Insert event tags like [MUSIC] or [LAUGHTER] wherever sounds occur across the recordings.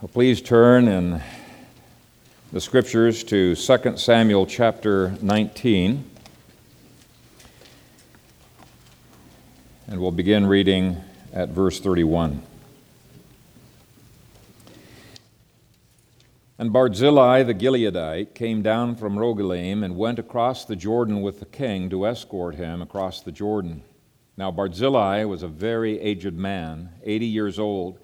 Well, please turn in the scriptures to 2 Samuel chapter 19. And we'll begin reading at verse 31. And Barzillai the Gileadite came down from Rogelim and went across the Jordan with the king to escort him across the Jordan. Now Barzillai was a very aged man, 80 years old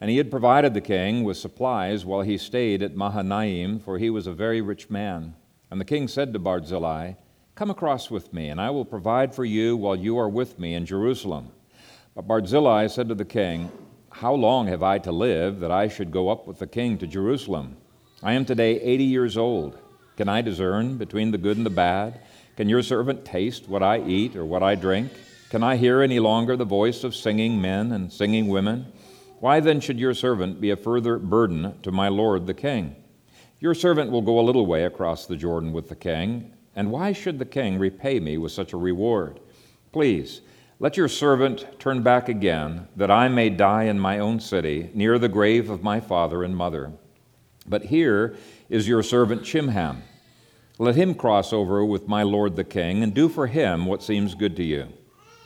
and he had provided the king with supplies while he stayed at Mahanaim, for he was a very rich man. And the king said to Barzillai, Come across with me, and I will provide for you while you are with me in Jerusalem. But Barzillai said to the king, How long have I to live that I should go up with the king to Jerusalem? I am today eighty years old. Can I discern between the good and the bad? Can your servant taste what I eat or what I drink? Can I hear any longer the voice of singing men and singing women? Why then should your servant be a further burden to my lord the king? Your servant will go a little way across the Jordan with the king, and why should the king repay me with such a reward? Please, let your servant turn back again, that I may die in my own city, near the grave of my father and mother. But here is your servant Chimham. Let him cross over with my lord the king, and do for him what seems good to you.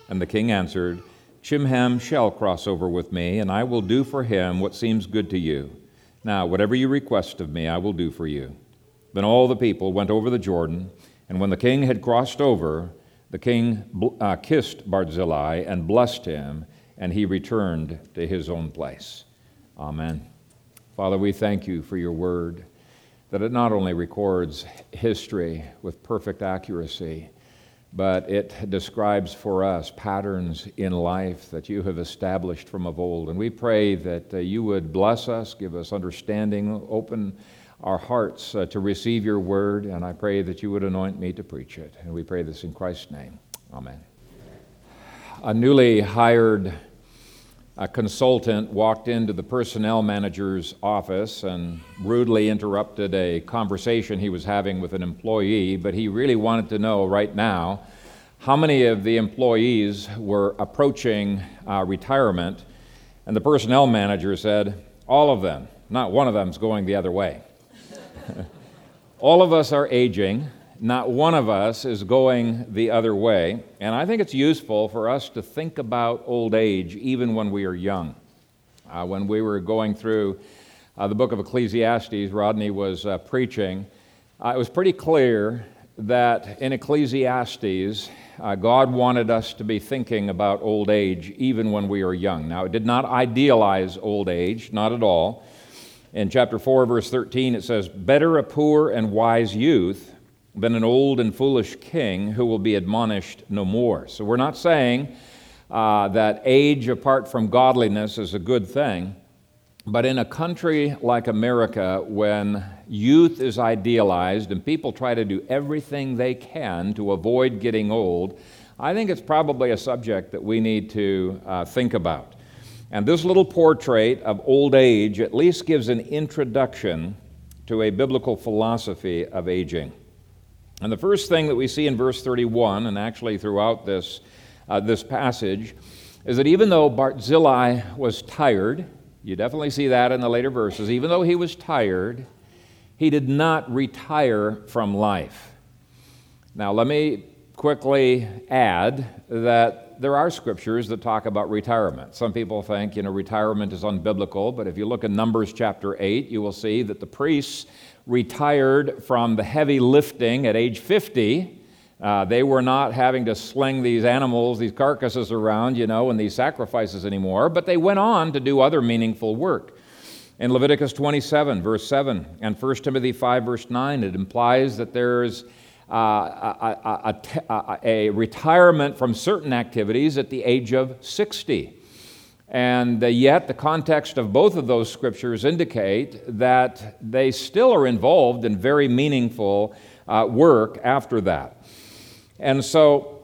And the king answered, Chimham shall cross over with me, and I will do for him what seems good to you. Now, whatever you request of me, I will do for you. Then all the people went over the Jordan, and when the king had crossed over, the king uh, kissed Barzillai and blessed him, and he returned to his own place. Amen. Father, we thank you for your word, that it not only records history with perfect accuracy, but it describes for us patterns in life that you have established from of old. And we pray that uh, you would bless us, give us understanding, open our hearts uh, to receive your word, and I pray that you would anoint me to preach it. And we pray this in Christ's name. Amen. A newly hired a consultant walked into the personnel manager's office and rudely interrupted a conversation he was having with an employee, but he really wanted to know right now how many of the employees were approaching uh, retirement. And the personnel manager said, All of them. Not one of them's going the other way. [LAUGHS] All of us are aging not one of us is going the other way. And I think it's useful for us to think about old age even when we are young. Uh, when we were going through uh, the book of Ecclesiastes, Rodney was uh, preaching, uh, it was pretty clear that in Ecclesiastes, uh, God wanted us to be thinking about old age even when we are young. Now, it did not idealize old age, not at all. In chapter 4, verse 13, it says, Better a poor and wise youth than an old and foolish king who will be admonished no more. So we're not saying uh, that age apart from godliness is a good thing. But in a country like America, when youth is idealized and people try to do everything they can to avoid getting old, I think it's probably a subject that we need to uh, think about. And this little portrait of old age at least gives an introduction to a biblical philosophy of aging. And the first thing that we see in verse 31, and actually throughout this, uh, this passage, is that even though Barzillai was tired, you definitely see that in the later verses, even though he was tired, he did not retire from life. Now, let me quickly add that there are scriptures that talk about retirement. Some people think, you know, retirement is unbiblical, but if you look in Numbers chapter 8, you will see that the priests retired from the heavy lifting at age 50. Uh, they were not having to sling these animals, these carcasses around, you know, and these sacrifices anymore, but they went on to do other meaningful work. In Leviticus 27, verse 7, and 1 Timothy 5, verse 9, it implies that there's uh, a, a, a, a retirement from certain activities at the age of 60. And yet, the context of both of those scriptures indicate that they still are involved in very meaningful uh, work after that. And so,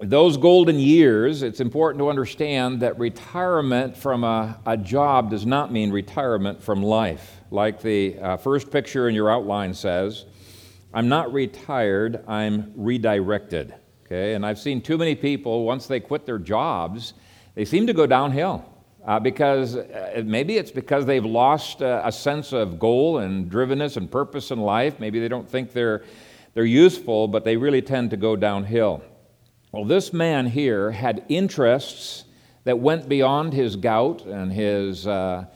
those golden years, it's important to understand that retirement from a, a job does not mean retirement from life. Like the uh, first picture in your outline says, I'm not retired, I'm redirected. Okay, and I've seen too many people, once they quit their jobs, they seem to go downhill. Uh, because uh, maybe it's because they've lost uh, a sense of goal and drivenness and purpose in life. Maybe they don't think they're, they're useful, but they really tend to go downhill. Well, this man here had interests that went beyond his gout and his uh,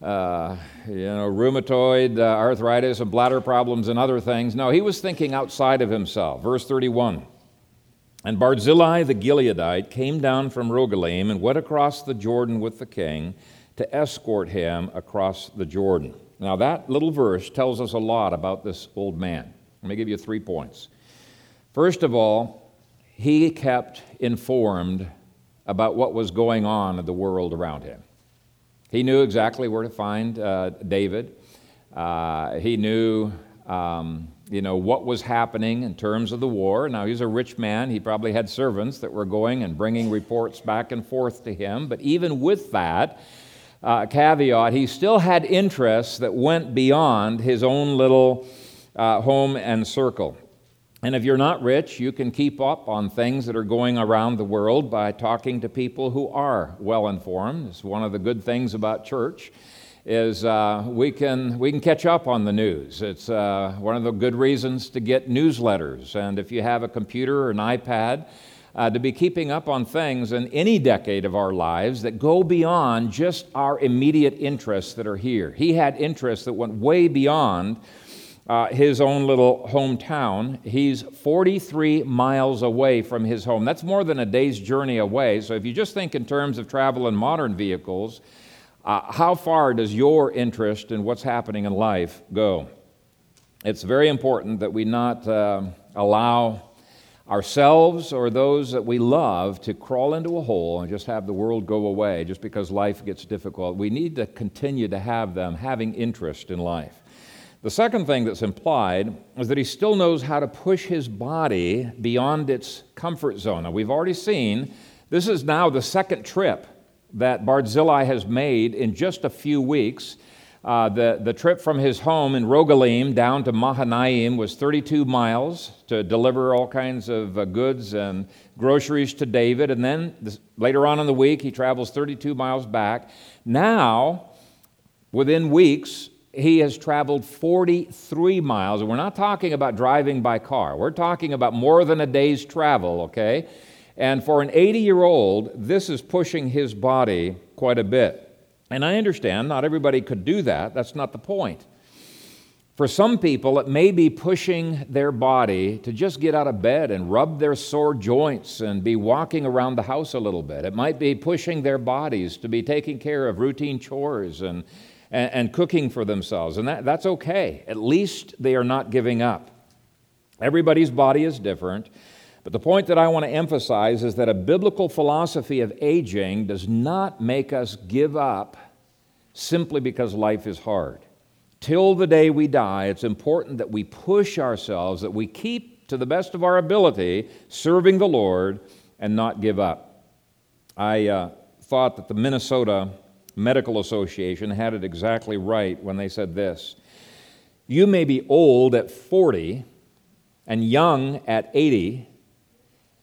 uh, you know, rheumatoid uh, arthritis and bladder problems and other things. No, he was thinking outside of himself. Verse 31. And Barzillai the Gileadite came down from Rogelim and went across the Jordan with the king to escort him across the Jordan. Now, that little verse tells us a lot about this old man. Let me give you three points. First of all, he kept informed about what was going on in the world around him. He knew exactly where to find uh, David. Uh, he knew, um, you know, what was happening in terms of the war. Now, he's a rich man. He probably had servants that were going and bringing reports back and forth to him. But even with that uh, caveat, he still had interests that went beyond his own little uh, home and circle. And if you're not rich, you can keep up on things that are going around the world by talking to people who are well informed. It's one of the good things about church is uh, we, can, we can catch up on the news. It's uh, one of the good reasons to get newsletters. And if you have a computer or an iPad, uh, to be keeping up on things in any decade of our lives that go beyond just our immediate interests that are here. He had interests that went way beyond uh, his own little hometown. He's 43 miles away from his home. That's more than a day's journey away. So if you just think in terms of travel in modern vehicles, uh, how far does your interest in what's happening in life go? It's very important that we not uh, allow ourselves or those that we love to crawl into a hole and just have the world go away just because life gets difficult. We need to continue to have them having interest in life. The second thing that's implied is that he still knows how to push his body beyond its comfort zone. Now, we've already seen this is now the second trip that Barzillai has made in just a few weeks. Uh, the, the trip from his home in Rogelim down to Mahanaim was 32 miles to deliver all kinds of uh, goods and groceries to David. And then this, later on in the week, he travels 32 miles back. Now, within weeks, he has traveled 43 miles. And we're not talking about driving by car, we're talking about more than a day's travel, okay? And for an 80 year old, this is pushing his body quite a bit. And I understand not everybody could do that. That's not the point. For some people, it may be pushing their body to just get out of bed and rub their sore joints and be walking around the house a little bit. It might be pushing their bodies to be taking care of routine chores and and, and cooking for themselves. And that, that's okay. At least they are not giving up. Everybody's body is different. But the point that I want to emphasize is that a biblical philosophy of aging does not make us give up simply because life is hard. Till the day we die, it's important that we push ourselves, that we keep to the best of our ability serving the Lord and not give up. I uh, thought that the Minnesota Medical Association had it exactly right when they said this You may be old at 40 and young at 80,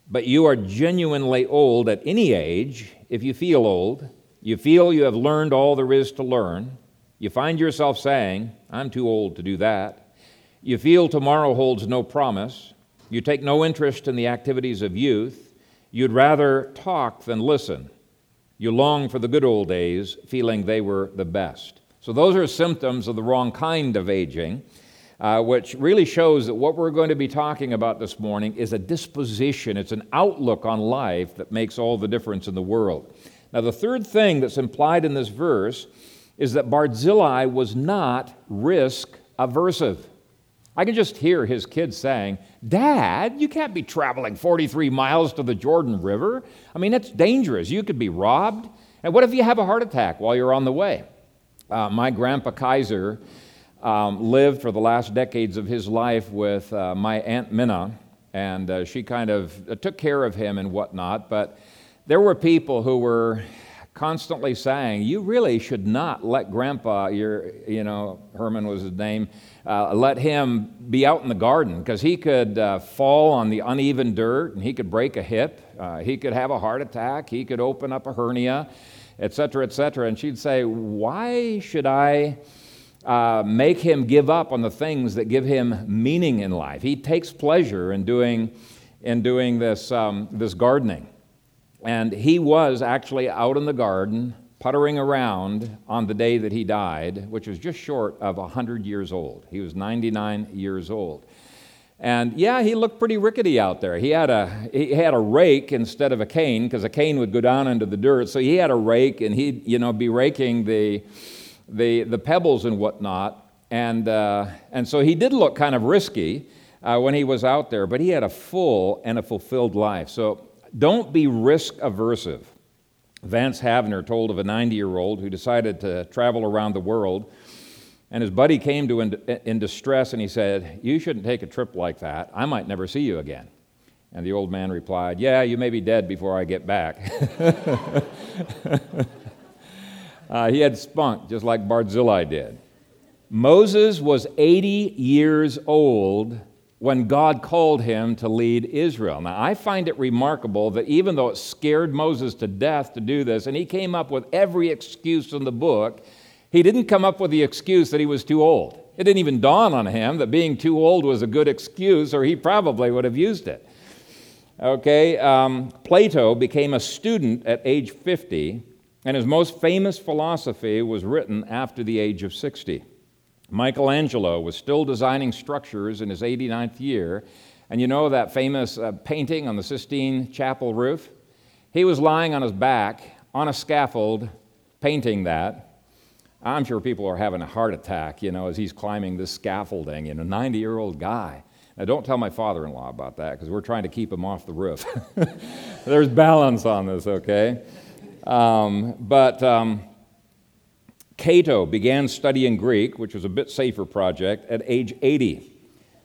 but you are genuinely old at any age if you feel old. You feel you have learned all there is to learn. You find yourself saying, I'm too old to do that. You feel tomorrow holds no promise. You take no interest in the activities of youth. You'd rather talk than listen. You long for the good old days, feeling they were the best. So, those are symptoms of the wrong kind of aging, uh, which really shows that what we're going to be talking about this morning is a disposition, it's an outlook on life that makes all the difference in the world. Now, the third thing that's implied in this verse is that Barzillai was not risk aversive. I can just hear his kids saying, Dad, you can't be traveling 43 miles to the Jordan River. I mean, it's dangerous. You could be robbed. And what if you have a heart attack while you're on the way? Uh, my grandpa Kaiser um, lived for the last decades of his life with uh, my Aunt Minna, and uh, she kind of uh, took care of him and whatnot. But there were people who were constantly saying, You really should not let Grandpa, your, you know, Herman was his name, uh, let him be out in the garden because he could uh, fall on the uneven dirt and he could break a hip. Uh, he could have a heart attack. He could open up a hernia. etc., etc. And she'd say, Why should I uh, make him give up on the things that give him meaning in life? He takes pleasure in doing, in doing this, um, this gardening. And he was actually out in the garden puttering around on the day that he died, which was just short of 100 years old. He was 99 years old. And yeah, he looked pretty rickety out there. He had a, he had a rake instead of a cane because a cane would go down into the dirt. So he had a rake and he'd you know, be raking the, the, the pebbles and whatnot. And, uh, and so he did look kind of risky uh, when he was out there, but he had a full and a fulfilled life. So don't be risk aversive. Vance Havner told of a 90 year old who decided to travel around the world and his buddy came to in, in distress and he said, You shouldn't take a trip like that. I might never see you again. And the old man replied, Yeah, you may be dead before I get back. [LAUGHS] uh, he had spunk, just like Barzillai did. Moses was 80 years old when God called him to lead Israel. Now, I find it remarkable that even though it scared Moses to death to do this, and he came up with every excuse in the book, he didn't come up with the excuse that he was too old. It didn't even dawn on him that being too old was a good excuse, or he probably would have used it. Okay, um, Plato became a student at age 50, and his most famous philosophy was written after the age of 60. Michelangelo was still designing structures in his 89th year, and you know that famous uh, painting on the Sistine Chapel roof? He was lying on his back on a scaffold painting that I'm sure people are having a heart attack, you know, as he's climbing this scaffolding, and a 90 year old guy. Now, don't tell my father in law about that because we're trying to keep him off the roof. [LAUGHS] There's balance on this, okay? Um, but um, Cato began studying Greek, which was a bit safer project, at age 80.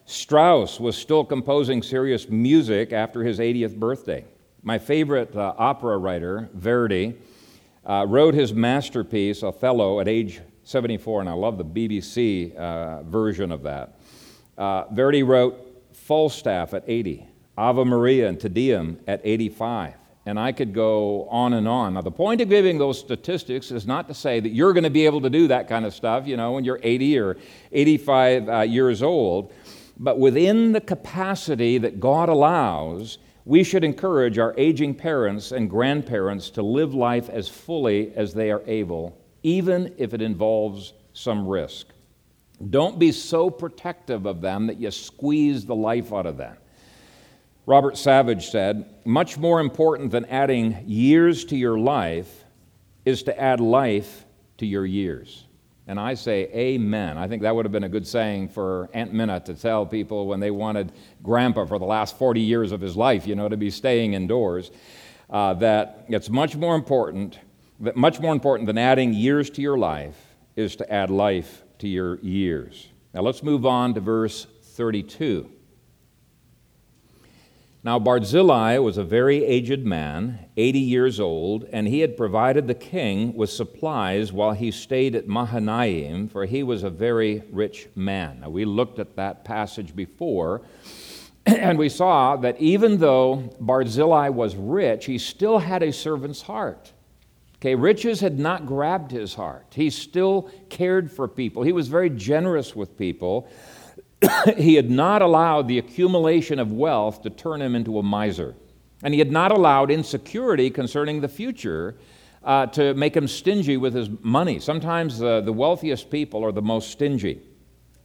Strauss was still composing serious music after his 80th birthday. My favorite uh, opera writer, Verdi, uh, wrote his masterpiece, Othello, at age 74, and I love the BBC uh, version of that. Uh, Verdi wrote Falstaff at 80, Ave Maria and Te Deum at 85, and I could go on and on. Now, the point of giving those statistics is not to say that you're going to be able to do that kind of stuff, you know, when you're 80 or 85 uh, years old, but within the capacity that God allows, we should encourage our aging parents and grandparents to live life as fully as they are able, even if it involves some risk. Don't be so protective of them that you squeeze the life out of them. Robert Savage said, Much more important than adding years to your life is to add life to your years. And I say, Amen. I think that would have been a good saying for Aunt Minna to tell people when they wanted Grandpa for the last 40 years of his life, you know, to be staying indoors. Uh, that it's much more important, that much more important than adding years to your life is to add life to your years. Now let's move on to verse 32. Now, Barzillai was a very aged man, 80 years old, and he had provided the king with supplies while he stayed at Mahanaim, for he was a very rich man. Now, we looked at that passage before, [CLEARS THROAT] and we saw that even though Barzillai was rich, he still had a servant's heart. Okay, riches had not grabbed his heart. He still cared for people. He was very generous with people. [COUGHS] he had not allowed the accumulation of wealth to turn him into a miser. And he had not allowed insecurity concerning the future uh, to make him stingy with his money. Sometimes uh, the wealthiest people are the most stingy.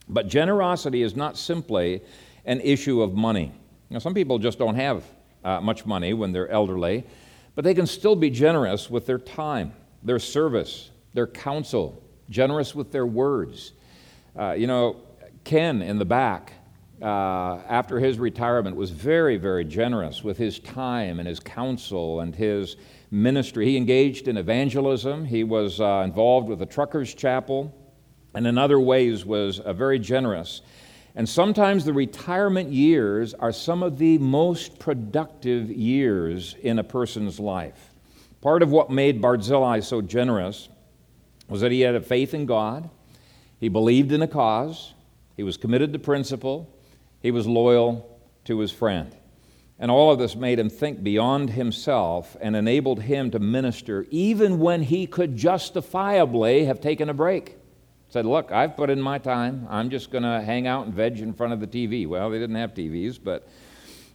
But generosity is not simply an issue of money. Now, some people just don't have uh, much money when they're elderly, but they can still be generous with their time, their service, their counsel, generous with their words. Uh, you know, Ken in the back, uh, after his retirement, was very, very generous with his time and his counsel and his ministry. He engaged in evangelism. He was uh, involved with the Truckers Chapel, and in other ways was uh, very generous. And sometimes the retirement years are some of the most productive years in a person's life. Part of what made Barzillai so generous was that he had a faith in God, he believed in a cause, he was committed to principle. He was loyal to his friend. And all of this made him think beyond himself and enabled him to minister even when he could justifiably have taken a break. Said, Look, I've put in my time. I'm just going to hang out and veg in front of the TV. Well, they didn't have TVs, but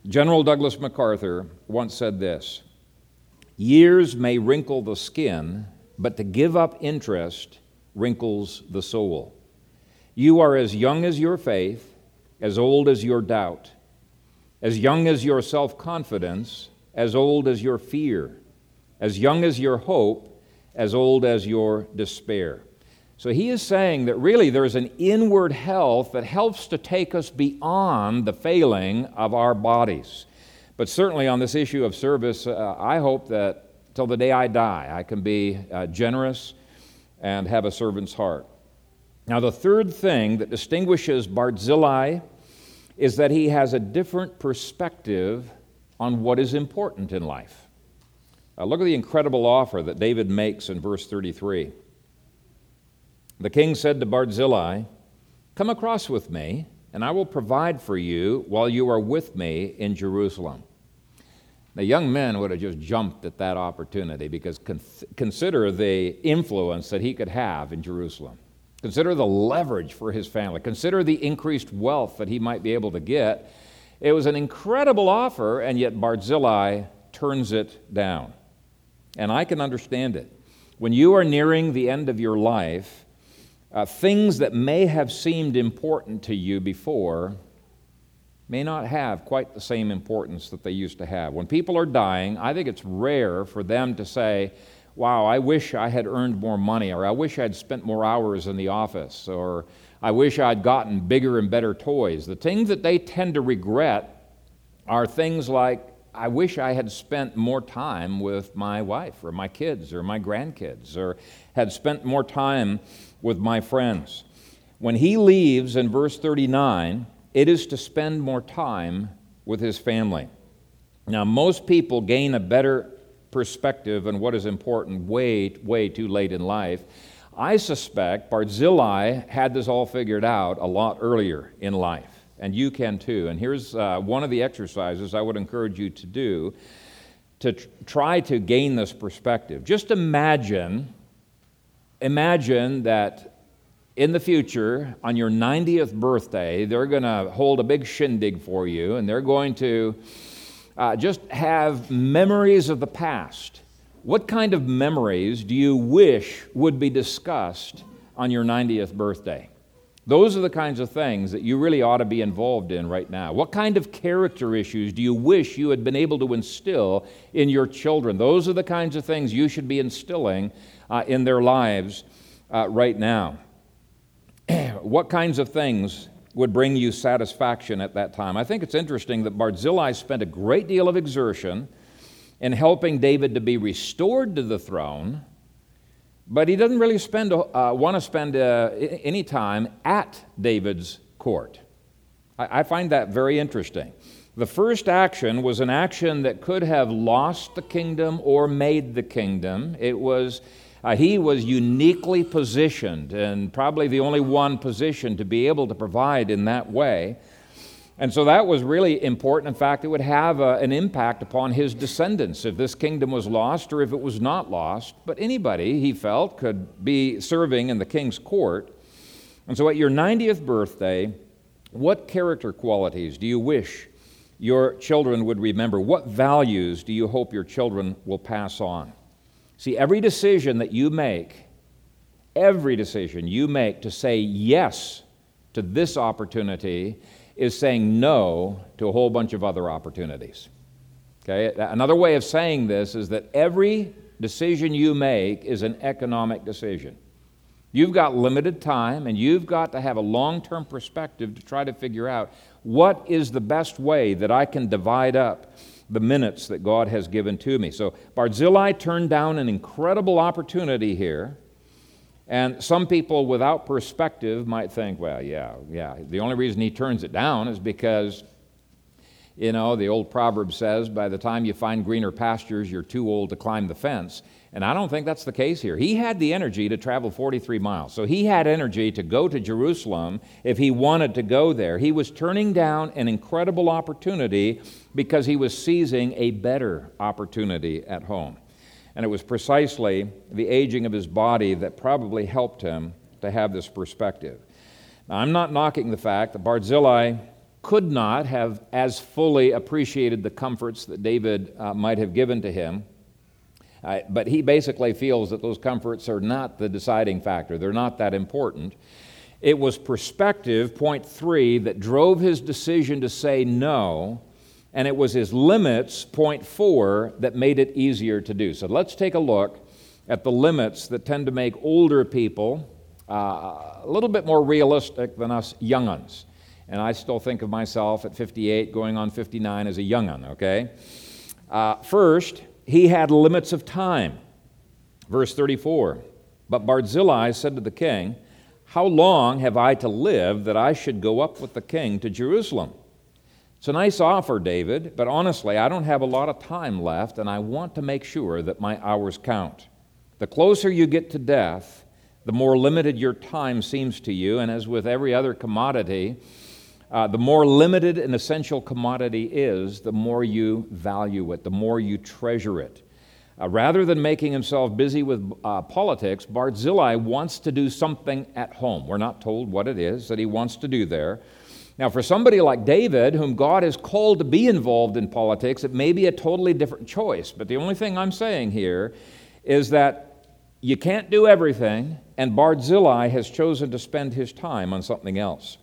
General Douglas MacArthur once said this Years may wrinkle the skin, but to give up interest wrinkles the soul. You are as young as your faith, as old as your doubt as young as your self confidence, as old as your fear, as young as your hope, as old as your despair. So he is saying that really there's an inward health that helps to take us beyond the failing of our bodies. But certainly on this issue of service, uh, I hope that till the day I die, I can be uh, generous and have a servant's heart. Now, the third thing that distinguishes Barzillai is that he has a different perspective on what is important in life. Uh, look at the incredible offer that David makes in verse 33. The king said to Barzillai, Come across with me, and I will provide for you while you are with me in Jerusalem. The young men would have just jumped at that opportunity because con- consider the influence that he could have in Jerusalem. Consider the leverage for his family. Consider the increased wealth that he might be able to get. It was an incredible offer, and yet Barzillai turns it down. And I can understand it. When you are nearing the end of your life, uh, things that may have seemed important to you before may not have quite the same importance that they used to have. When people are dying, I think it's rare for them to say, wow, I wish I had earned more money, or I wish I'd spent more hours in the office, or I wish I'd gotten bigger and better toys. The things that they tend to regret are things like, I wish I had spent more time with my wife, or my kids, or my grandkids, or had spent more time with my friends. When he leaves in verse 39, it is to spend more time with his family. Now, most people gain a better perspective and what is important way, way too late in life. I suspect Barzillai had this all figured out a lot earlier in life, and you can too. And here's uh, one of the exercises I would encourage you to do to tr- try to gain this perspective. Just imagine, imagine that in the future, on your 90th birthday, they're going to hold a big shindig for you, and they're going to uh, just have memories of the past. What kind of memories do you wish would be discussed on your 90th birthday? Those are the kinds of things that you really ought to be involved in right now. What kind of character issues do you wish you had been able to instill in your children? Those are the kinds of things you should be instilling uh, in their lives uh, right now. [CLEARS THROAT] what kinds of things would bring you satisfaction at that time. I think it's interesting that Barzillai spent a great deal of exertion in helping David to be restored to the throne, but he doesn't really spend, uh, want to spend uh, any time at David's court. I, I find that very interesting. The first action was an action that could have lost the kingdom or made the kingdom. It was uh, he was uniquely positioned, and probably the only one positioned to be able to provide in that way. And so that was really important. In fact, it would have a, uh, an impact upon his descendants if this kingdom was lost or if it was not lost. But anybody, he felt, could be serving in the king's court. And so at your 90th birthday, what character qualities do you wish your children would remember? What values do you hope your children will pass on? See, every decision that you make, every decision you make to say yes to this opportunity is saying no to a whole bunch of other opportunities. Okay? Another way of saying this is that every decision you make is an economic decision. You've got limited time and you've got to have a long term perspective to try to figure out what is the best way that I can divide up the minutes that God has given to me. So Barzillai turned down an incredible opportunity here. And some people without perspective might think, well, yeah, yeah. The only reason he turns it down is because You know, the old proverb says, by the time you find greener pastures, you're too old to climb the fence. And I don't think that's the case here. He had the energy to travel 43 miles. So he had energy to go to Jerusalem if he wanted to go there. He was turning down an incredible opportunity because he was seizing a better opportunity at home. And it was precisely the aging of his body that probably helped him to have this perspective. Now, I'm not knocking the fact that Barzillai could not have as fully appreciated the comforts that David uh, might have given to him. But he basically feels that those comforts are not the deciding factor, they're not that important. It was perspective, point three, that drove his decision to say no, and it was his limits, point four, that made it easier to do. So let's take a look at the limits that tend to make older people uh, a little bit more realistic than us young uns. And I still think of myself at 58, going on 59, as a young un, okay? Uh, first, he had limits of time. Verse 34 But Barzillai said to the king, How long have I to live that I should go up with the king to Jerusalem? It's a nice offer, David, but honestly, I don't have a lot of time left, and I want to make sure that my hours count. The closer you get to death, the more limited your time seems to you, and as with every other commodity, uh, the more limited an essential commodity is, the more you value it, the more you treasure it. Uh, rather than making himself busy with uh, politics, Barzillai wants to do something at home. We're not told what it is that he wants to do there. Now, for somebody like David, whom God has called to be involved in politics, it may be a totally different choice. But the only thing I'm saying here is that you can't do everything, and Barzillai has chosen to spend his time on something else.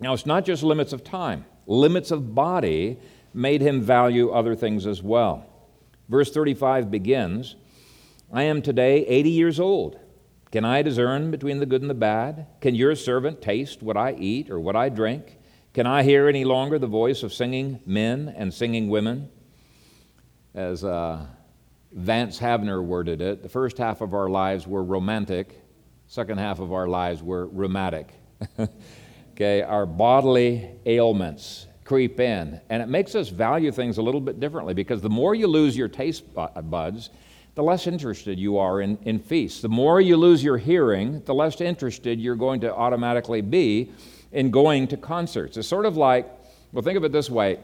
Now, it's not just limits of time, limits of body made him value other things as well. Verse 35 begins I am today 80 years old. Can I discern between the good and the bad? Can your servant taste what I eat or what I drink? Can I hear any longer the voice of singing men and singing women? As uh, Vance Havner worded it, the first half of our lives were romantic, second half of our lives were rheumatic. [LAUGHS] okay, our bodily ailments creep in. And it makes us value things a little bit differently because the more you lose your taste buds, the less interested you are in, in feasts. The more you lose your hearing, the less interested you're going to automatically be in going to concerts. It's sort of like, well, think of it this way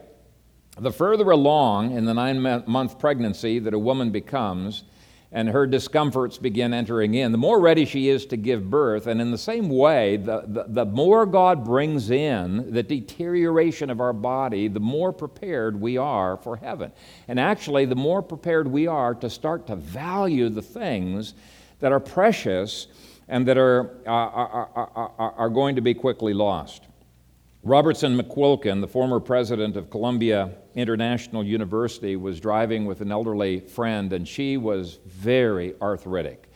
the further along in the nine month pregnancy that a woman becomes, and her discomforts begin entering in, the more ready she is to give birth. And in the same way, the, the, the, more God brings in the deterioration of our body, the more prepared we are for heaven. And actually, the more prepared we are to start to value the things that are precious and that are, are, are, are, are going to be quickly lost. Robertson McQuilkin, the former president of Columbia International University, was driving with an elderly friend, and she was very arthritic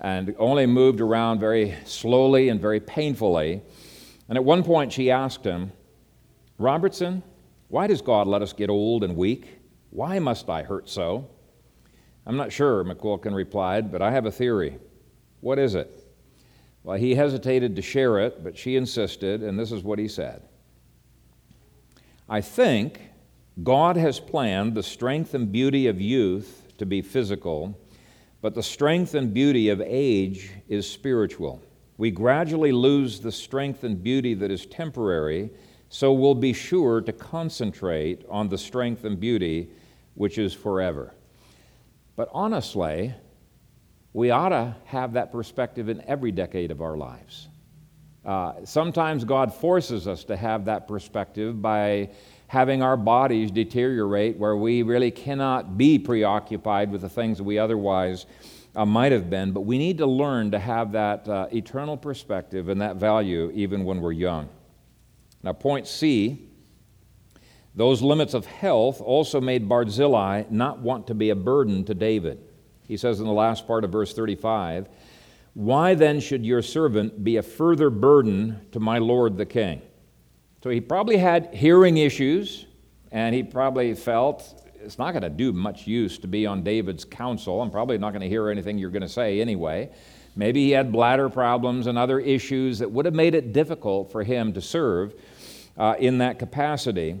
and only moved around very slowly and very painfully. And at one point, she asked him, Robertson, why does God let us get old and weak? Why must I hurt so? I'm not sure, McQuilkin replied, but I have a theory. What is it? Well, he hesitated to share it, but she insisted, and this is what he said I think God has planned the strength and beauty of youth to be physical, but the strength and beauty of age is spiritual. We gradually lose the strength and beauty that is temporary, so we'll be sure to concentrate on the strength and beauty which is forever. But honestly, we ought to have that perspective in every decade of our lives. Uh, sometimes God forces us to have that perspective by having our bodies deteriorate where we really cannot be preoccupied with the things that we otherwise uh, might have been. But we need to learn to have that uh, eternal perspective and that value even when we're young. Now, point C those limits of health also made Barzillai not want to be a burden to David. He says in the last part of verse 35 why then should your servant be a further burden to my lord the king? So he probably had hearing issues, and he probably felt it's not going to do much use to be on David's counsel. I'm probably not going to hear anything you're going to say anyway. Maybe he had bladder problems and other issues that would have made it difficult for him to serve uh, in that capacity.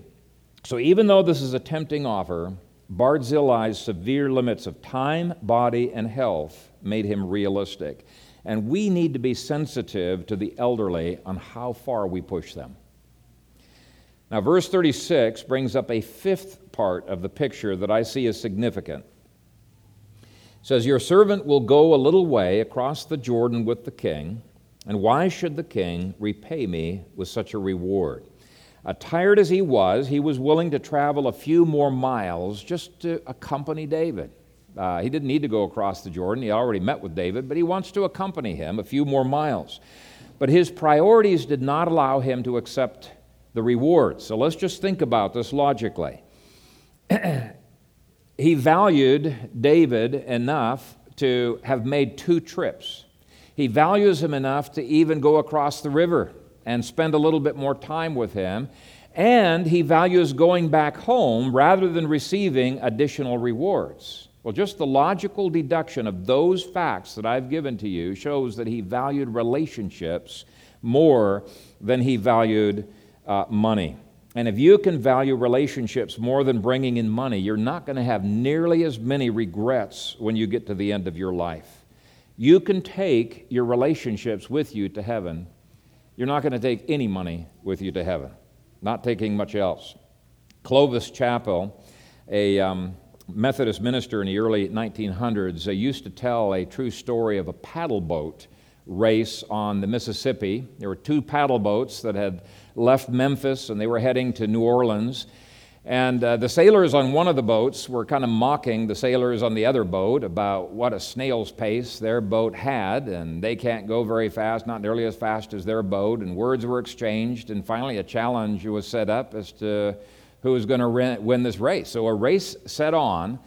So, even though this is a tempting offer, Barzillai's severe limits of time, body, and health made him realistic. And we need to be sensitive to the elderly on how far we push them. Now, verse 36 brings up a fifth part of the picture that I see as significant. It says, Your servant will go a little way across the Jordan with the king, and why should the king repay me with such a reward? Tired as he was, he was willing to travel a few more miles just to accompany David. Uh, he didn't need to go across the Jordan. He already met with David, but he wants to accompany him a few more miles. But his priorities did not allow him to accept the reward. So let's just think about this logically. [CLEARS THROAT] he valued David enough to have made two trips. He values him enough to even go across the river and spend a little bit more time with him. And he values going back home rather than receiving additional rewards. Well, just the logical deduction of those facts that I've given to you shows that he valued relationships more than he valued uh, money. And if you can value relationships more than bringing in money, you're not going to have nearly as many regrets when you get to the end of your life. You can take your relationships with you to heaven. You're not going to take any money with you to heaven, not taking much else. Clovis Chappell, a um, Methodist minister in the early 1900s, they used to tell a true story of a paddle boat race on the Mississippi. There were two paddle boats that had left Memphis and they were heading to New Orleans. And uh, the sailors on one of the boats were kind of mocking the sailors on the other boat about what a snail's pace their boat had, and they can't go very fast, not nearly as fast as their boat. And words were exchanged, and finally a challenge was set up as to who was going to win this race. So a race set on,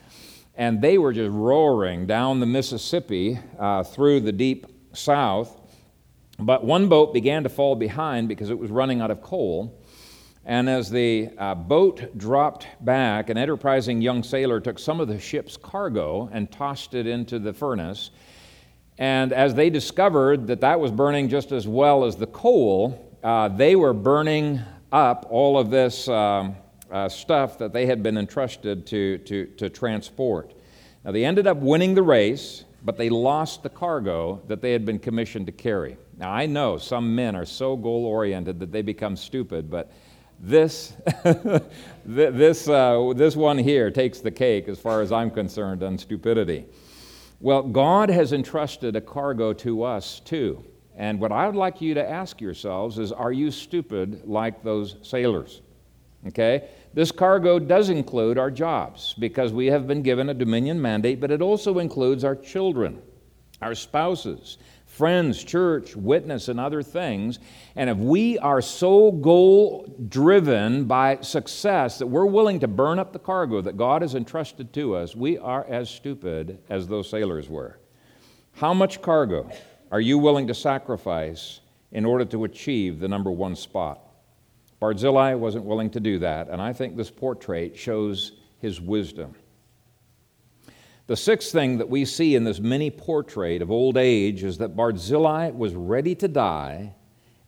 and they were just roaring down the Mississippi uh, through the deep south. But one boat began to fall behind because it was running out of coal. And as the uh, boat dropped back, an enterprising young sailor took some of the ship's cargo and tossed it into the furnace. And as they discovered that that was burning just as well as the coal, uh, they were burning up all of this um, uh, stuff that they had been entrusted to, to, to transport. Now, they ended up winning the race, but they lost the cargo that they had been commissioned to carry. Now, I know some men are so goal oriented that they become stupid, but this, [LAUGHS] this, uh, this one here takes the cake as far as I'm concerned on stupidity. Well, God has entrusted a cargo to us too. And what I would like you to ask yourselves is are you stupid like those sailors? Okay? This cargo does include our jobs because we have been given a dominion mandate, but it also includes our children, our spouses, friends, church, witness, and other things. And if we are so goal driven by success that we're willing to burn up the cargo that God has entrusted to us, we are as stupid as those sailors were. How much cargo are you willing to sacrifice in order to achieve the number one spot? Barzillai wasn't willing to do that, and I think this portrait shows his wisdom. The sixth thing that we see in this mini portrait of old age is that Barzillai was ready to die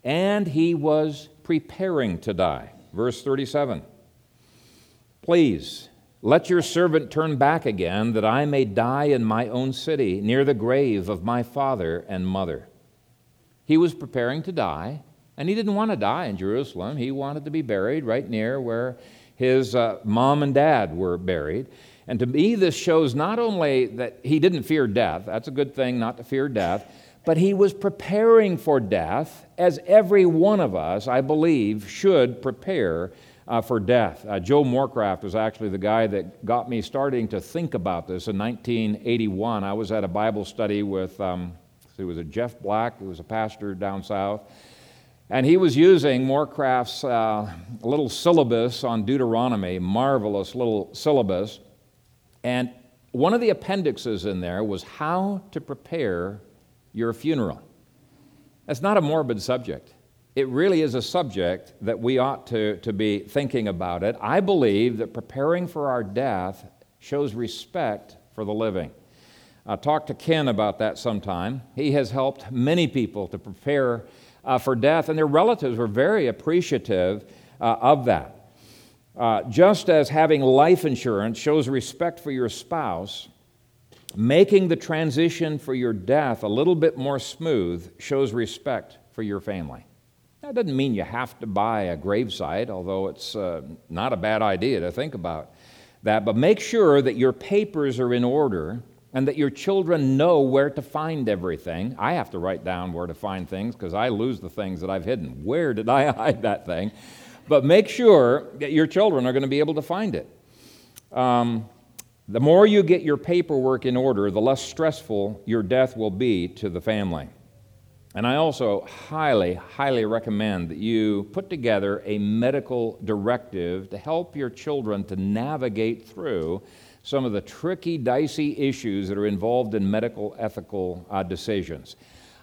and he was preparing to die. Verse 37 Please, let your servant turn back again, that I may die in my own city, near the grave of my father and mother. He was preparing to die, and he didn't want to die in Jerusalem. He wanted to be buried right near where his uh, mom and dad were buried. And to me, this shows not only that he didn't fear death, that's a good thing not to fear death, but he was preparing for death, as every one of us, I believe, should prepare uh, for death. Uh, Joe Morecraft was actually the guy that got me starting to think about this in 1981. I was at a Bible study with, um, it was a Jeff Black, who was a pastor down south. And he was using Morecraft's uh, little syllabus on Deuteronomy, marvelous little syllabus. And one of the appendixes in there was how to prepare your funeral. That's not a morbid subject. It really is a subject that we ought to, to be thinking about it. I believe that preparing for our death shows respect for the living. I'll talk to Ken about that sometime. He has helped many people to prepare uh, for death, and their relatives were very appreciative uh, of that. Uh, just as having life insurance shows respect for your spouse, making the transition for your death a little bit more smooth shows respect for your family. That doesn't mean you have to buy a gravesite, although it's uh, not a bad idea to think about that. But make sure that your papers are in order and that your children know where to find everything. I have to write down where to find things because I lose the things that I've hidden. Where did I [LAUGHS] hide that thing? But make sure that your children are going to be able to find it. Um, the more you get your paperwork in order, the less stressful your death will be to the family. And I also highly, highly recommend that you put together a medical directive to help your children to navigate through some of the tricky, dicey issues that are involved in medical ethical uh, decisions.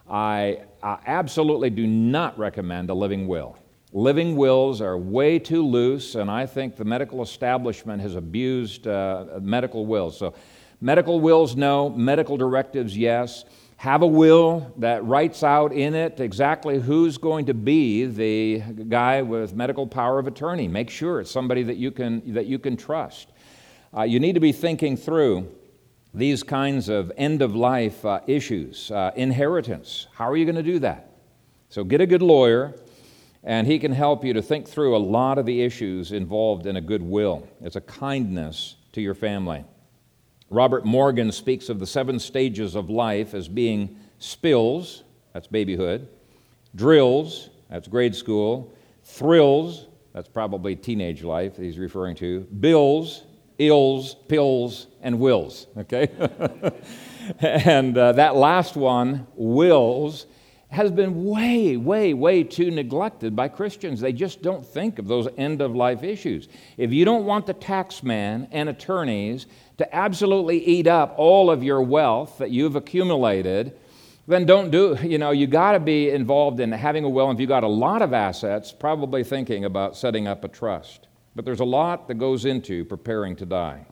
I, I absolutely do not recommend a living will. Living wills are way too loose, and I think the medical establishment has abused uh, medical wills. So, medical wills, no. Medical directives, yes have a will that writes out in it exactly who's going to be the guy with medical power of attorney. Make sure it's somebody that you can, that you can trust. Uh, you need to be thinking through these kinds of end of life uh, issues. Uh, inheritance. How are you going to do that? So get a good lawyer, and he can help you to think through a lot of the issues involved in a good will. It's a kindness to your family. Robert Morgan speaks of the seven stages of life as being spills, that's babyhood, drills, that's grade school, thrills, that's probably teenage life he's referring to, bills, ills, pills, and wills, okay? [LAUGHS] and uh, that last one, wills, has been way, way, way too neglected by Christians. They just don't think of those end of life issues. If you don't want the taxman and attorneys to absolutely eat up all of your wealth that you've accumulated, then don't do you know you got to be involved in having a will if you've got a lot of assets probably thinking about setting up a trust but there's a lot that goes into preparing to die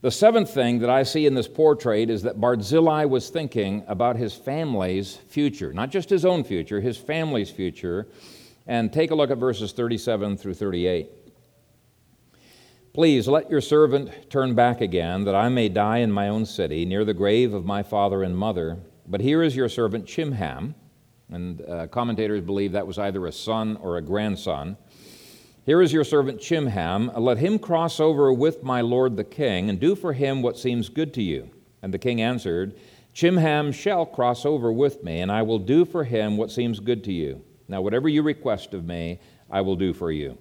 the seventh thing that i see in this portrait is that barzillai was thinking about his family's future not just his own future his family's future and take a look at verses 37 through 38 Please let your servant turn back again, that I may die in my own city, near the grave of my father and mother. But here is your servant Chimham, and uh, commentators believe that was either a son or a grandson. Here is your servant Chimham. Let him cross over with my lord the king, and do for him what seems good to you. And the king answered, Chimham shall cross over with me, and I will do for him what seems good to you. Now, whatever you request of me, I will do for you.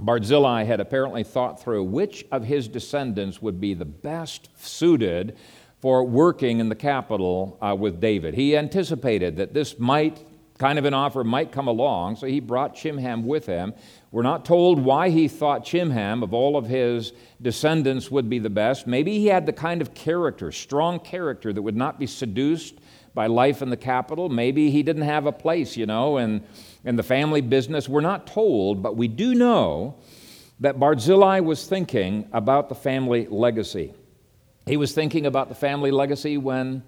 Barzillai had apparently thought through which of his descendants would be the best suited for working in the capital uh, with David. He anticipated that this might, kind of an offer might come along, so he brought Chimham with him. We're not told why he thought Chimham, of all of his descendants, would be the best. Maybe he had the kind of character, strong character, that would not be seduced by life in the capital. Maybe he didn't have a place, you know, and in the family business. We're not told, but we do know that Barzillai was thinking about the family legacy. He was thinking about the family legacy when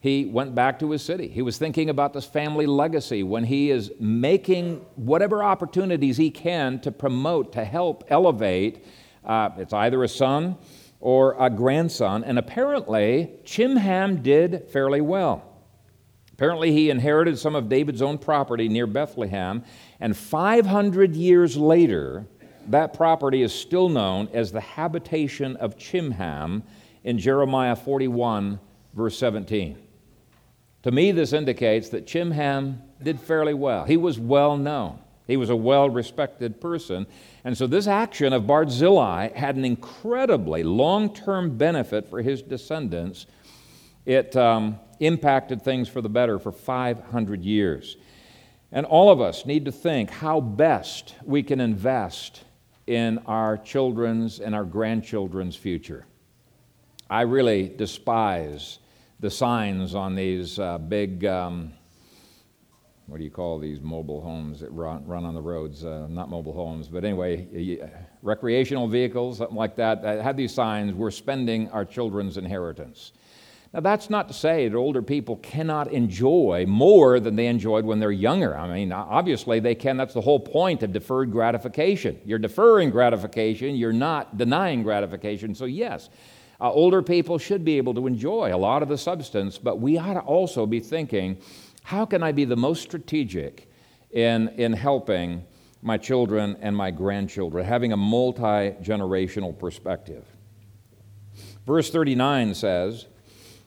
he went back to his city. He was thinking about this family legacy when he is making whatever opportunities he can to promote, to help elevate. Uh, it's either a son or a grandson, and apparently Chimham did fairly well. Apparently, he inherited some of David's own property near Bethlehem, and 500 years later, that property is still known as the habitation of Chimham in Jeremiah 41, verse 17. To me, this indicates that Chimham did fairly well. He was well known, he was a well respected person. And so, this action of Barzillai had an incredibly long term benefit for his descendants. It. Um, impacted things for the better for 500 years. And all of us need to think how best we can invest in our children's and our grandchildren's future. I really despise the signs on these uh, big, um, what do you call these mobile homes that run, run on the roads? Uh, not mobile homes, but anyway, recreational vehicles, something like that, that have these signs we're spending our children's inheritance. Now, that's not to say that older people cannot enjoy more than they enjoyed when they're younger. I mean, obviously they can. That's the whole point of deferred gratification. You're deferring gratification, you're not denying gratification. So, yes, uh, older people should be able to enjoy a lot of the substance, but we ought to also be thinking how can I be the most strategic in, in helping my children and my grandchildren, having a multi generational perspective? Verse 39 says,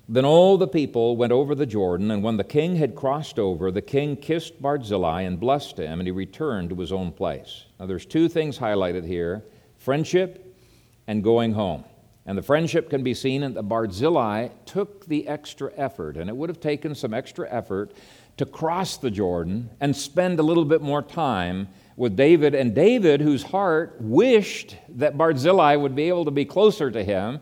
then all the people went over the Jordan, and when the king had crossed over, the king kissed Barzillai and blessed him, and he returned to his own place. Now, there's two things highlighted here friendship and going home. And the friendship can be seen in that Barzillai took the extra effort, and it would have taken some extra effort to cross the Jordan and spend a little bit more time with David. And David, whose heart wished that Barzillai would be able to be closer to him,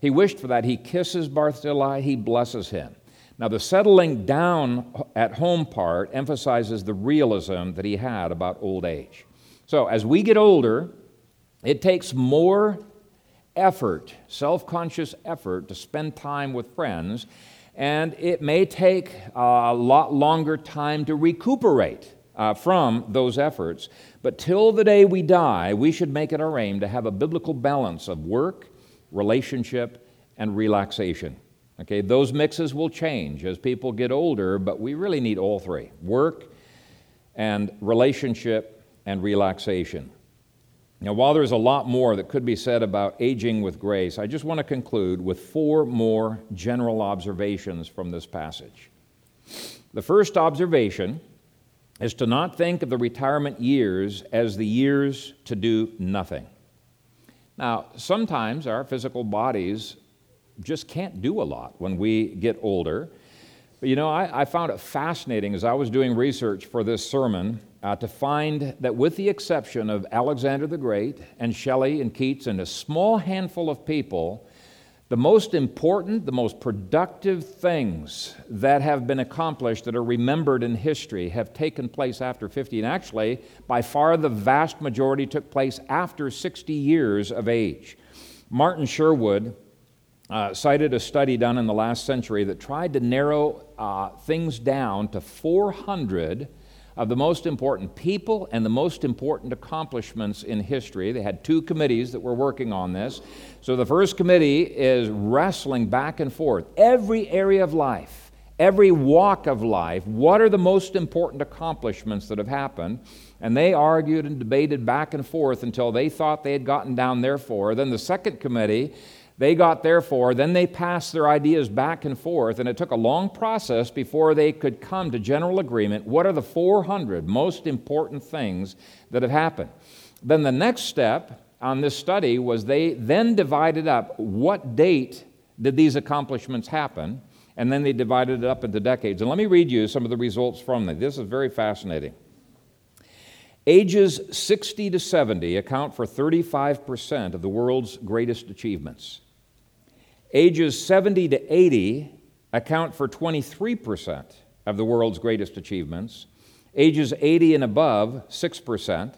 he wished for that. He kisses Barzillai, he blesses him. Now, the settling down at home part emphasizes the realism that he had about old age. So, as we get older, it takes more effort, self conscious effort, to spend time with friends, and it may take a lot longer time to recuperate uh, from those efforts. But till the day we die, we should make it our aim to have a biblical balance of work relationship, and relaxation. Okay, those mixes will change as people get older, but we really need all three work and relationship and relaxation. Now, while there's a lot more that could be said about aging with grace, I just want to conclude with four more general observations from this passage. The first observation is to not think of the retirement years as the years to do nothing. Now, sometimes our physical bodies just can't do a lot when we get older. But you know, I, I found it fascinating as I was doing research for this sermon uh, to find that, with the exception of Alexander the Great and Shelley and Keats and a small handful of people, the most important, the most productive things that have been accomplished that are remembered in history have taken place after 50. And actually, by far the vast majority took place after 60 years of age. Martin Sherwood uh, cited a study done in the last century that tried to narrow uh, things down to 400 of the most important people and the most important accomplishments in history. They had two committees that were working on this. So the first committee is wrestling back and forth. Every area of life, every walk of life, what are the most important accomplishments that have happened? And they argued and debated back and forth until they thought they had gotten down there for. Then the second committee they got therefore, then they passed their ideas back and forth, and it took a long process before they could come to general agreement. What are the 400 most important things that have happened? Then the next step on this study was they then divided up what date did these accomplishments happen, and then they divided it up into decades. And let me read you some of the results from them. This is very fascinating. Ages 60 to 70 account for 35% of the world's greatest achievements. Ages 70 to 80 account for 23% of the world's greatest achievements. Ages 80 and above, 6%.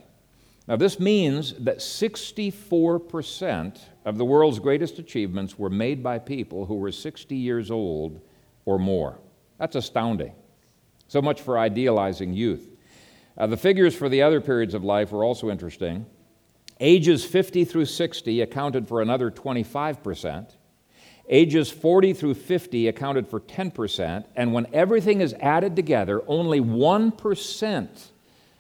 Now, this means that 64% of the world's greatest achievements were made by people who were 60 years old or more. That's astounding. So much for idealizing youth. Uh, the figures for the other periods of life were also interesting. Ages 50 through 60 accounted for another 25%. Ages 40 through 50 accounted for 10%, and when everything is added together, only 1%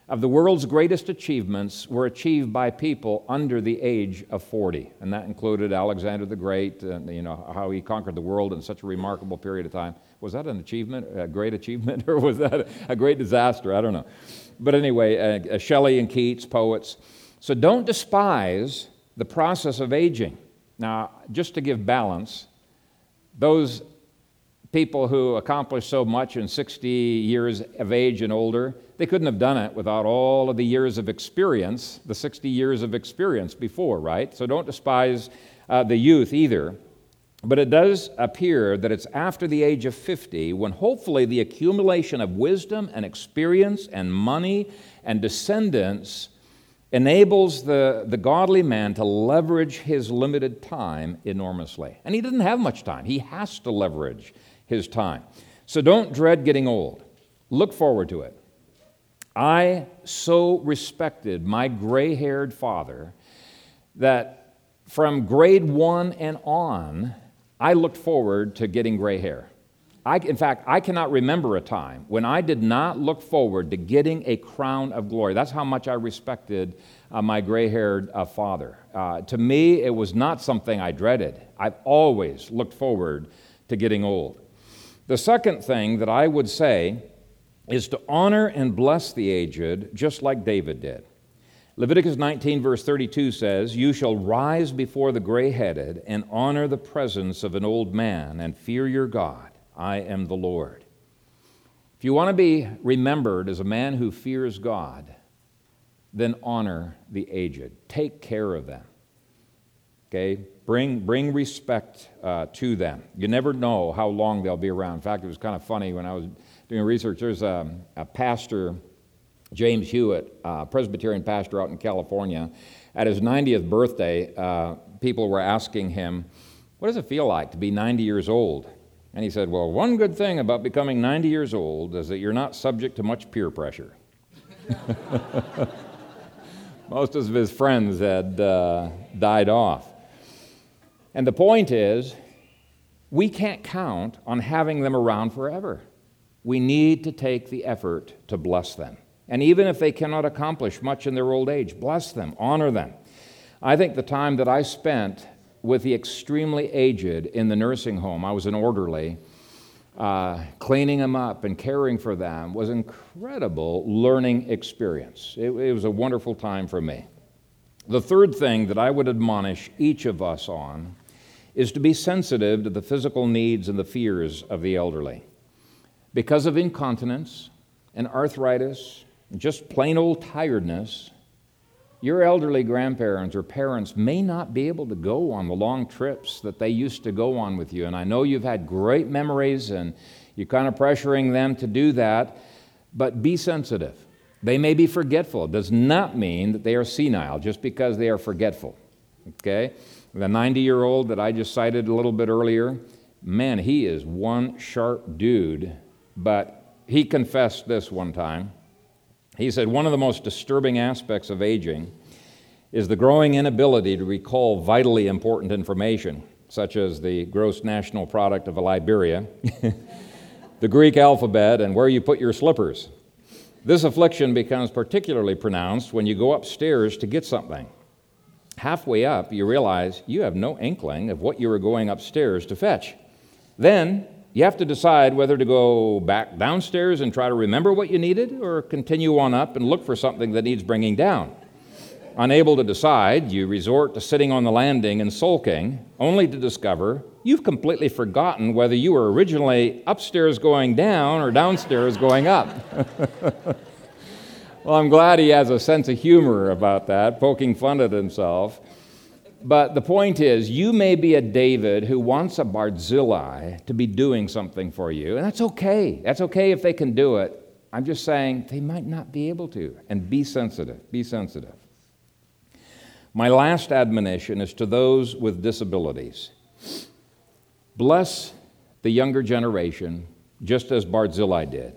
of the world's greatest achievements were achieved by people under the age of 40. And that included Alexander the Great, and you know, how he conquered the world in such a remarkable period of time. Was that an achievement, a great achievement, [LAUGHS] or was that a great disaster? I don't know. But anyway, uh, uh Shelley and Keats, poets. So don't despise the process of aging. Now, just to give balance, those people who accomplished so much in 60 years of age and older, they couldn't have done it without all of the years of experience, the 60 years of experience before, right? So don't despise uh, the youth either. But it does appear that it's after the age of 50 when hopefully the accumulation of wisdom and experience and money and descendants enables the, the godly man to leverage his limited time enormously. And he doesn't have much time, he has to leverage his time. So don't dread getting old, look forward to it. I so respected my gray haired father that from grade one and on, I looked forward to getting gray hair. I, in fact, I cannot remember a time when I did not look forward to getting a crown of glory. That's how much I respected uh, my gray haired uh, father. Uh, to me, it was not something I dreaded. I've always looked forward to getting old. The second thing that I would say is to honor and bless the aged, just like David did. Leviticus 19, verse 32 says, You shall rise before the gray headed and honor the presence of an old man and fear your God. I am the Lord. If you want to be remembered as a man who fears God, then honor the aged. Take care of them. Okay? Bring, bring respect uh, to them. You never know how long they'll be around. In fact, it was kind of funny when I was doing research. There's a, a pastor, James Hewitt, a Presbyterian pastor out in California. At his 90th birthday, uh, people were asking him, What does it feel like to be 90 years old? And he said, Well, one good thing about becoming 90 years old is that you're not subject to much peer pressure. [LAUGHS] Most of his friends had uh, died off. And the point is, we can't count on having them around forever. We need to take the effort to bless them. And even if they cannot accomplish much in their old age, bless them, honor them. I think the time that I spent with the extremely aged in the nursing home. I was an orderly. Uh, cleaning them up and caring for them was incredible learning experience. It, it was a wonderful time for me. The third thing that I would admonish each of us on is to be sensitive to the physical needs and the fears of the elderly. Because of incontinence and arthritis, just plain old tiredness, your elderly grandparents or parents may not be able to go on the long trips that they used to go on with you. And I know you've had great memories and you're kind of pressuring them to do that, but be sensitive. They may be forgetful. It does not mean that they are senile just because they are forgetful. Okay? The 90 year old that I just cited a little bit earlier, man, he is one sharp dude, but he confessed this one time. He said one of the most disturbing aspects of aging is the growing inability to recall vitally important information, such as the gross national product of Liberia, [LAUGHS] the Greek alphabet, and where you put your slippers. This affliction becomes particularly pronounced when you go upstairs to get something. Halfway up, you realize you have no inkling of what you were going upstairs to fetch. Then you have to decide whether to go back downstairs and try to remember what you needed or continue on up and look for something that needs bringing down. Unable to decide, you resort to sitting on the landing and sulking, only to discover you've completely forgotten whether you were originally upstairs going down or downstairs going up. [LAUGHS] well, I'm glad he has a sense of humor about that, poking fun at himself. But the point is, you may be a David who wants a Barzillai to be doing something for you, and that's okay. That's okay if they can do it. I'm just saying they might not be able to. And be sensitive. Be sensitive. My last admonition is to those with disabilities. Bless the younger generation just as Barzillai did.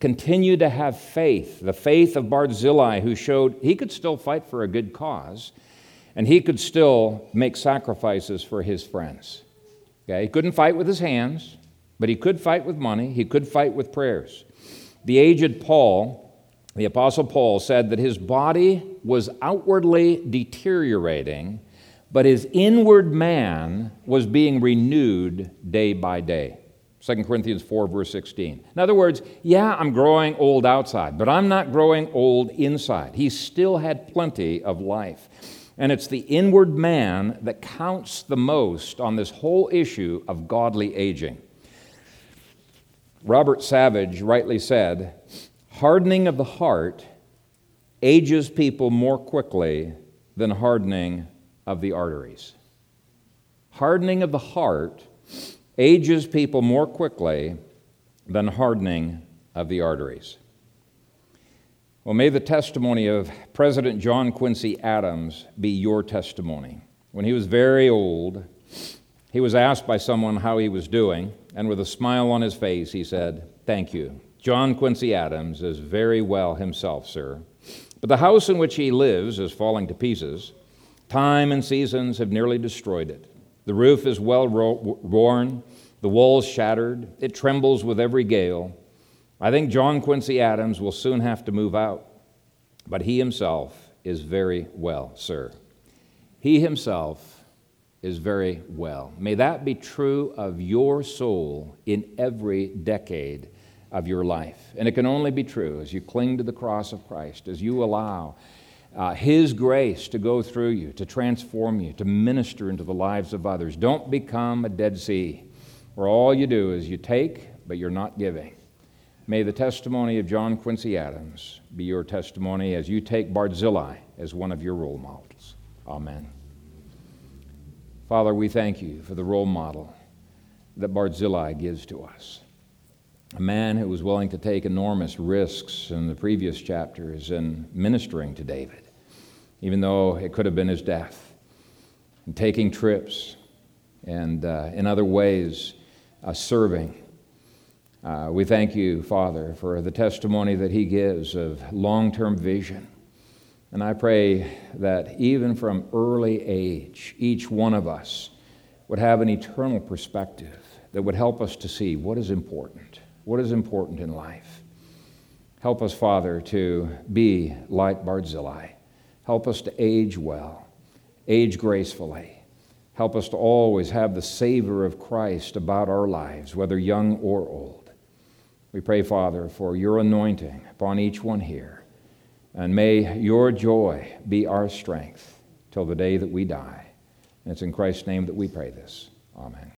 Continue to have faith, the faith of Barzillai, who showed he could still fight for a good cause and he could still make sacrifices for his friends. Okay? He couldn't fight with his hands, but he could fight with money, he could fight with prayers. The aged Paul, the Apostle Paul, said that his body was outwardly deteriorating, but his inward man was being renewed day by day. 2 Corinthians 4, verse 16. In other words, yeah, I'm growing old outside, but I'm not growing old inside. He still had plenty of life. And it's the inward man that counts the most on this whole issue of godly aging. Robert Savage rightly said, hardening of the heart ages people more quickly than hardening of the arteries. Hardening of the heart ages people more quickly than hardening of the arteries. Well, may the testimony of President John Quincy Adams be your testimony. When he was very old, he was asked by someone how he was doing, and with a smile on his face, he said, Thank you. John Quincy Adams is very well himself, sir. But the house in which he lives is falling to pieces. Time and seasons have nearly destroyed it. The roof is well worn, the walls shattered, it trembles with every gale. I think John Quincy Adams will soon have to move out, but he himself is very well, sir. He himself is very well. May that be true of your soul in every decade of your life. And it can only be true as you cling to the cross of Christ, as you allow uh, His grace to go through you, to transform you, to minister into the lives of others. Don't become a Dead Sea where all you do is you take, but you're not giving. May the testimony of John Quincy Adams be your testimony as you take Barzillai as one of your role models. Amen. Father, we thank you for the role model that Barzillai gives to us. A man who was willing to take enormous risks in the previous chapters in ministering to David, even though it could have been his death, and taking trips, and uh, in other ways, uh, serving uh, we thank you, Father, for the testimony that he gives of long term vision. And I pray that even from early age, each one of us would have an eternal perspective that would help us to see what is important, what is important in life. Help us, Father, to be like Barzillai. Help us to age well, age gracefully. Help us to always have the savor of Christ about our lives, whether young or old. We pray, Father, for your anointing upon each one here. And may your joy be our strength till the day that we die. And it's in Christ's name that we pray this. Amen.